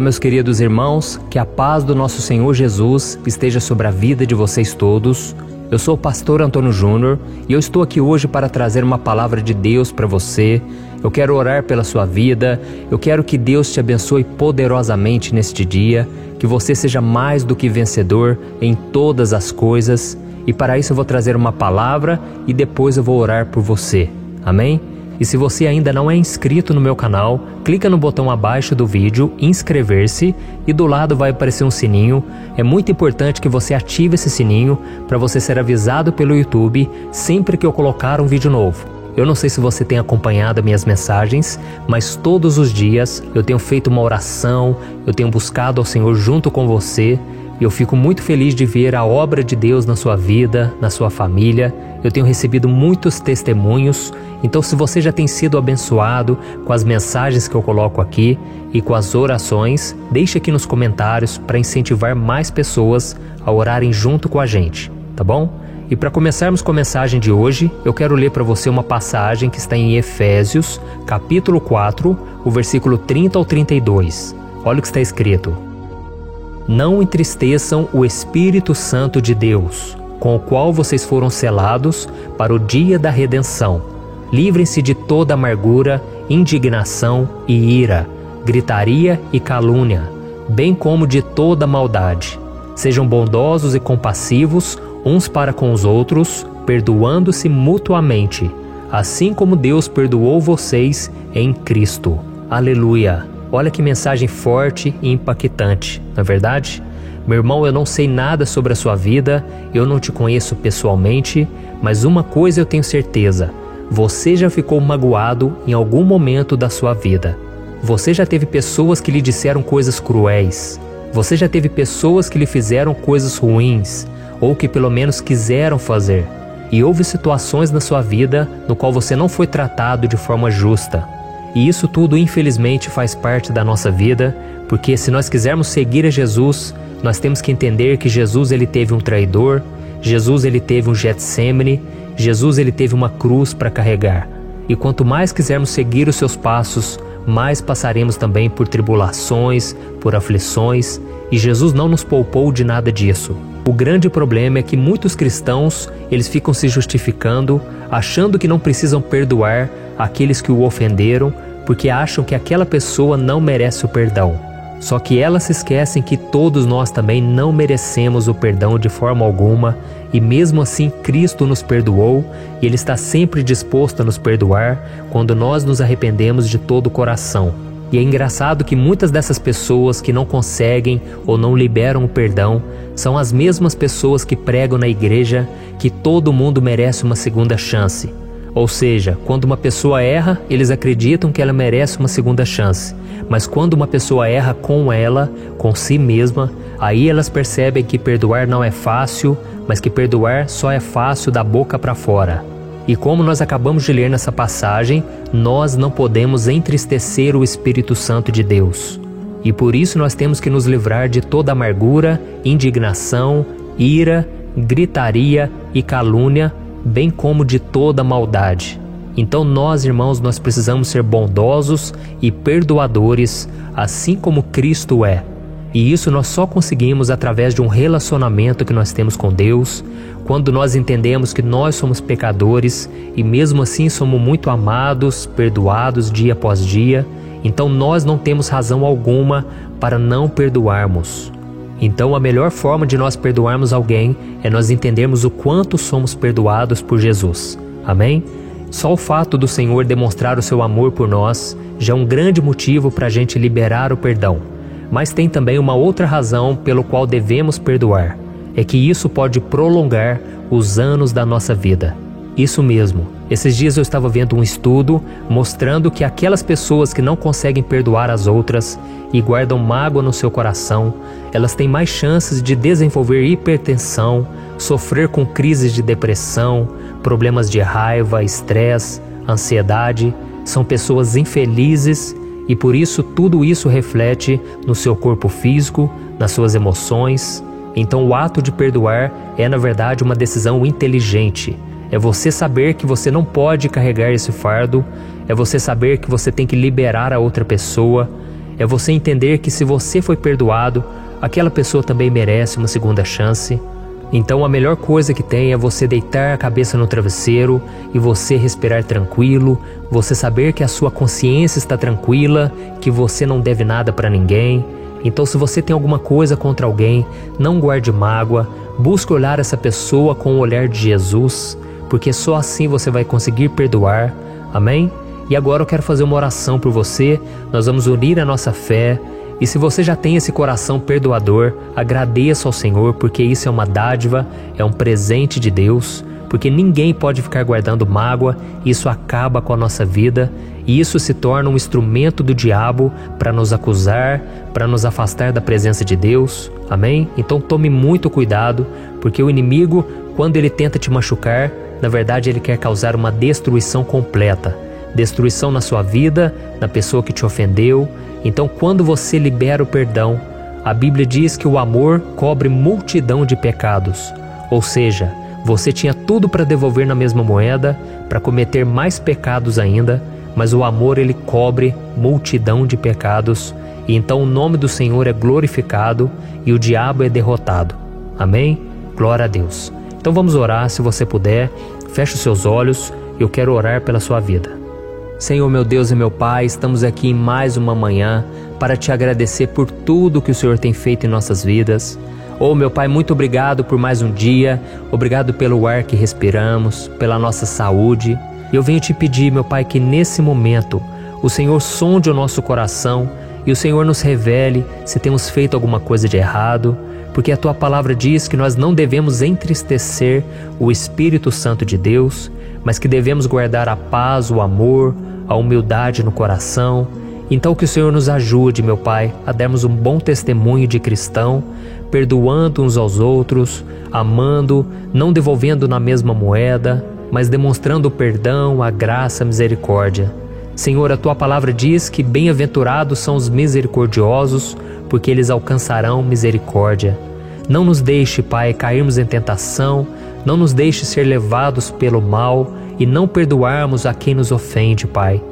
Olá, meus queridos irmãos, que a paz do nosso Senhor Jesus esteja sobre a vida de vocês todos. Eu sou o pastor Antônio Júnior e eu estou aqui hoje para trazer uma palavra de Deus para você. Eu quero orar pela sua vida, eu quero que Deus te abençoe poderosamente neste dia, que você seja mais do que vencedor em todas as coisas. E para isso eu vou trazer uma palavra e depois eu vou orar por você. Amém? E se você ainda não é inscrito no meu canal, clica no botão abaixo do vídeo, inscrever-se e do lado vai aparecer um sininho. É muito importante que você ative esse sininho para você ser avisado pelo YouTube sempre que eu colocar um vídeo novo. Eu não sei se você tem acompanhado minhas mensagens, mas todos os dias eu tenho feito uma oração, eu tenho buscado ao Senhor junto com você eu fico muito feliz de ver a obra de Deus na sua vida, na sua família. Eu tenho recebido muitos testemunhos, então se você já tem sido abençoado com as mensagens que eu coloco aqui e com as orações, deixe aqui nos comentários para incentivar mais pessoas a orarem junto com a gente, tá bom? E para começarmos com a mensagem de hoje, eu quero ler para você uma passagem que está em Efésios, capítulo 4, o versículo 30 ao 32. Olha o que está escrito. Não entristeçam o Espírito Santo de Deus, com o qual vocês foram selados para o dia da redenção. Livrem-se de toda amargura, indignação e ira, gritaria e calúnia, bem como de toda maldade. Sejam bondosos e compassivos uns para com os outros, perdoando-se mutuamente, assim como Deus perdoou vocês em Cristo. Aleluia! Olha que mensagem forte e impactante, não é verdade? Meu irmão, eu não sei nada sobre a sua vida, eu não te conheço pessoalmente, mas uma coisa eu tenho certeza: você já ficou magoado em algum momento da sua vida. Você já teve pessoas que lhe disseram coisas cruéis. Você já teve pessoas que lhe fizeram coisas ruins, ou que pelo menos quiseram fazer. E houve situações na sua vida no qual você não foi tratado de forma justa. E isso tudo, infelizmente, faz parte da nossa vida, porque se nós quisermos seguir a Jesus, nós temos que entender que Jesus ele teve um traidor, Jesus ele teve um Getsemane, Jesus ele teve uma cruz para carregar. E quanto mais quisermos seguir os seus passos, mais passaremos também por tribulações, por aflições, e Jesus não nos poupou de nada disso. O grande problema é que muitos cristãos, eles ficam se justificando, achando que não precisam perdoar aqueles que o ofenderam, porque acham que aquela pessoa não merece o perdão. Só que elas se esquecem que todos nós também não merecemos o perdão de forma alguma, e mesmo assim Cristo nos perdoou e Ele está sempre disposto a nos perdoar quando nós nos arrependemos de todo o coração. E é engraçado que muitas dessas pessoas que não conseguem ou não liberam o perdão são as mesmas pessoas que pregam na igreja que todo mundo merece uma segunda chance. Ou seja, quando uma pessoa erra, eles acreditam que ela merece uma segunda chance. Mas quando uma pessoa erra com ela, com si mesma, aí elas percebem que perdoar não é fácil, mas que perdoar só é fácil da boca para fora. E como nós acabamos de ler nessa passagem, nós não podemos entristecer o Espírito Santo de Deus. E por isso nós temos que nos livrar de toda amargura, indignação, ira, gritaria e calúnia bem como de toda maldade. Então nós, irmãos, nós precisamos ser bondosos e perdoadores, assim como Cristo é. E isso nós só conseguimos através de um relacionamento que nós temos com Deus, quando nós entendemos que nós somos pecadores e mesmo assim somos muito amados, perdoados dia após dia, então nós não temos razão alguma para não perdoarmos. Então, a melhor forma de nós perdoarmos alguém é nós entendermos o quanto somos perdoados por Jesus. Amém? Só o fato do Senhor demonstrar o seu amor por nós já é um grande motivo para a gente liberar o perdão. Mas tem também uma outra razão pelo qual devemos perdoar: é que isso pode prolongar os anos da nossa vida. Isso mesmo. Esses dias eu estava vendo um estudo mostrando que aquelas pessoas que não conseguem perdoar as outras e guardam mágoa no seu coração, elas têm mais chances de desenvolver hipertensão, sofrer com crises de depressão, problemas de raiva, estresse, ansiedade. São pessoas infelizes e por isso tudo isso reflete no seu corpo físico, nas suas emoções. Então o ato de perdoar é na verdade uma decisão inteligente é você saber que você não pode carregar esse fardo, é você saber que você tem que liberar a outra pessoa, É você entender que se você foi perdoado, aquela pessoa também merece uma segunda chance. Então a melhor coisa que tem é você deitar a cabeça no travesseiro e você respirar tranquilo, você saber que a sua consciência está tranquila, que você não deve nada para ninguém. Então se você tem alguma coisa contra alguém, não guarde mágoa, busque olhar essa pessoa com o olhar de Jesus, porque só assim você vai conseguir perdoar. Amém? E agora eu quero fazer uma oração por você. Nós vamos unir a nossa fé e se você já tem esse coração perdoador, agradeça ao Senhor, porque isso é uma dádiva, é um presente de Deus, porque ninguém pode ficar guardando mágoa, isso acaba com a nossa vida e isso se torna um instrumento do diabo para nos acusar, para nos afastar da presença de Deus. Amém? Então tome muito cuidado, porque o inimigo, quando ele tenta te machucar, na verdade ele quer causar uma destruição completa destruição na sua vida, na pessoa que te ofendeu. Então, quando você libera o perdão, a Bíblia diz que o amor cobre multidão de pecados. Ou seja, você tinha tudo para devolver na mesma moeda, para cometer mais pecados ainda, mas o amor ele cobre multidão de pecados, e então o nome do Senhor é glorificado e o diabo é derrotado. Amém? Glória a Deus. Então vamos orar, se você puder, feche os seus olhos, eu quero orar pela sua vida. Senhor meu Deus e meu Pai, estamos aqui em mais uma manhã para te agradecer por tudo que o Senhor tem feito em nossas vidas. Oh, meu Pai, muito obrigado por mais um dia, obrigado pelo ar que respiramos, pela nossa saúde. Eu venho te pedir, meu Pai, que nesse momento o Senhor sonde o nosso coração e o Senhor nos revele se temos feito alguma coisa de errado, porque a tua palavra diz que nós não devemos entristecer o Espírito Santo de Deus, mas que devemos guardar a paz, o amor, a humildade no coração. Então, que o Senhor nos ajude, meu Pai, a darmos um bom testemunho de cristão, perdoando uns aos outros, amando, não devolvendo na mesma moeda, mas demonstrando o perdão, a graça, a misericórdia. Senhor, a tua palavra diz que bem-aventurados são os misericordiosos, porque eles alcançarão misericórdia. Não nos deixe, Pai, cairmos em tentação, não nos deixe ser levados pelo mal e não perdoarmos a quem nos ofende, Pai.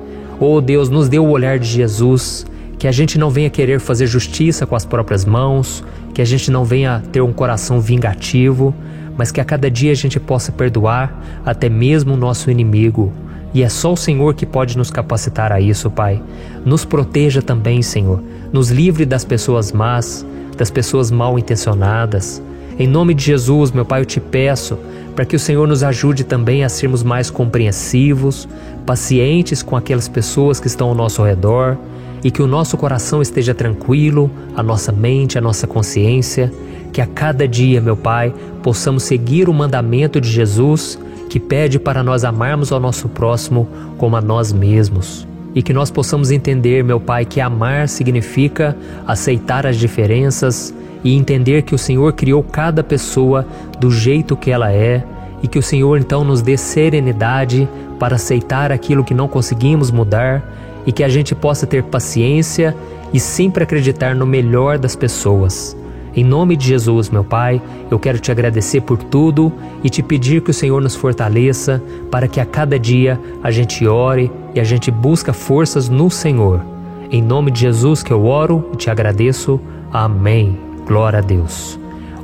Oh Deus, nos dê o olhar de Jesus, que a gente não venha querer fazer justiça com as próprias mãos, que a gente não venha ter um coração vingativo, mas que a cada dia a gente possa perdoar até mesmo o nosso inimigo. E é só o Senhor que pode nos capacitar a isso, Pai. Nos proteja também, Senhor. Nos livre das pessoas más, das pessoas mal intencionadas. Em nome de Jesus, meu Pai, eu te peço para que o Senhor nos ajude também a sermos mais compreensivos, pacientes com aquelas pessoas que estão ao nosso redor e que o nosso coração esteja tranquilo, a nossa mente, a nossa consciência, que a cada dia, meu Pai, possamos seguir o mandamento de Jesus que pede para nós amarmos ao nosso próximo como a nós mesmos. E que nós possamos entender, meu Pai, que amar significa aceitar as diferenças, e entender que o Senhor criou cada pessoa do jeito que ela é e que o Senhor então nos dê serenidade para aceitar aquilo que não conseguimos mudar e que a gente possa ter paciência e sempre acreditar no melhor das pessoas. Em nome de Jesus, meu Pai, eu quero te agradecer por tudo e te pedir que o Senhor nos fortaleça para que a cada dia a gente ore e a gente busca forças no Senhor. Em nome de Jesus que eu oro e te agradeço. Amém. Glória a Deus.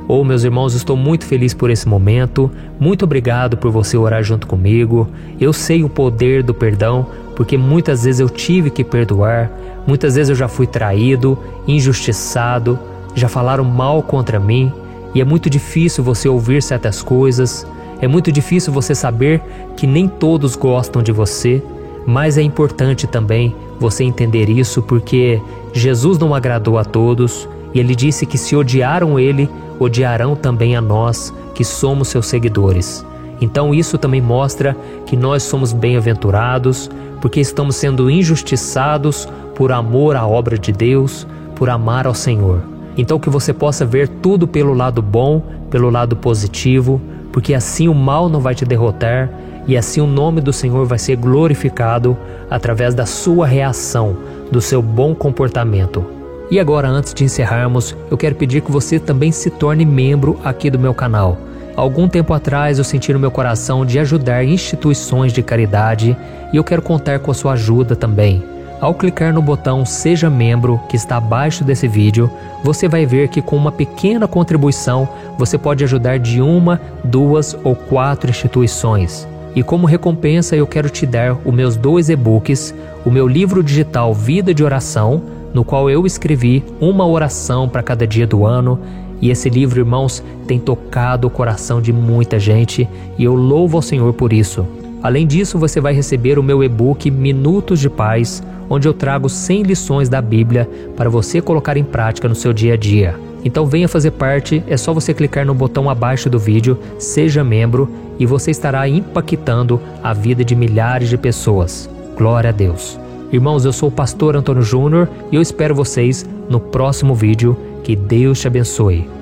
Oh, meus irmãos, estou muito feliz por esse momento. Muito obrigado por você orar junto comigo. Eu sei o poder do perdão, porque muitas vezes eu tive que perdoar, muitas vezes eu já fui traído, injustiçado, já falaram mal contra mim, e é muito difícil você ouvir certas coisas. É muito difícil você saber que nem todos gostam de você, mas é importante também você entender isso porque Jesus não agradou a todos, e ele disse que se odiaram ele, odiarão também a nós, que somos seus seguidores. Então isso também mostra que nós somos bem-aventurados, porque estamos sendo injustiçados por amor à obra de Deus, por amar ao Senhor. Então que você possa ver tudo pelo lado bom, pelo lado positivo, porque assim o mal não vai te derrotar e assim o nome do Senhor vai ser glorificado através da sua reação, do seu bom comportamento. E agora, antes de encerrarmos, eu quero pedir que você também se torne membro aqui do meu canal. Algum tempo atrás eu senti no meu coração de ajudar instituições de caridade e eu quero contar com a sua ajuda também. Ao clicar no botão Seja Membro que está abaixo desse vídeo, você vai ver que com uma pequena contribuição você pode ajudar de uma, duas ou quatro instituições. E como recompensa eu quero te dar os meus dois e-books, o meu livro digital Vida de Oração, no qual eu escrevi uma oração para cada dia do ano. E esse livro, irmãos, tem tocado o coração de muita gente e eu louvo ao Senhor por isso. Além disso, você vai receber o meu e-book Minutos de Paz, onde eu trago 100 lições da Bíblia para você colocar em prática no seu dia a dia. Então venha fazer parte, é só você clicar no botão abaixo do vídeo, seja membro e você estará impactando a vida de milhares de pessoas. Glória a Deus. Irmãos, eu sou o pastor Antônio Júnior e eu espero vocês no próximo vídeo. Que Deus te abençoe.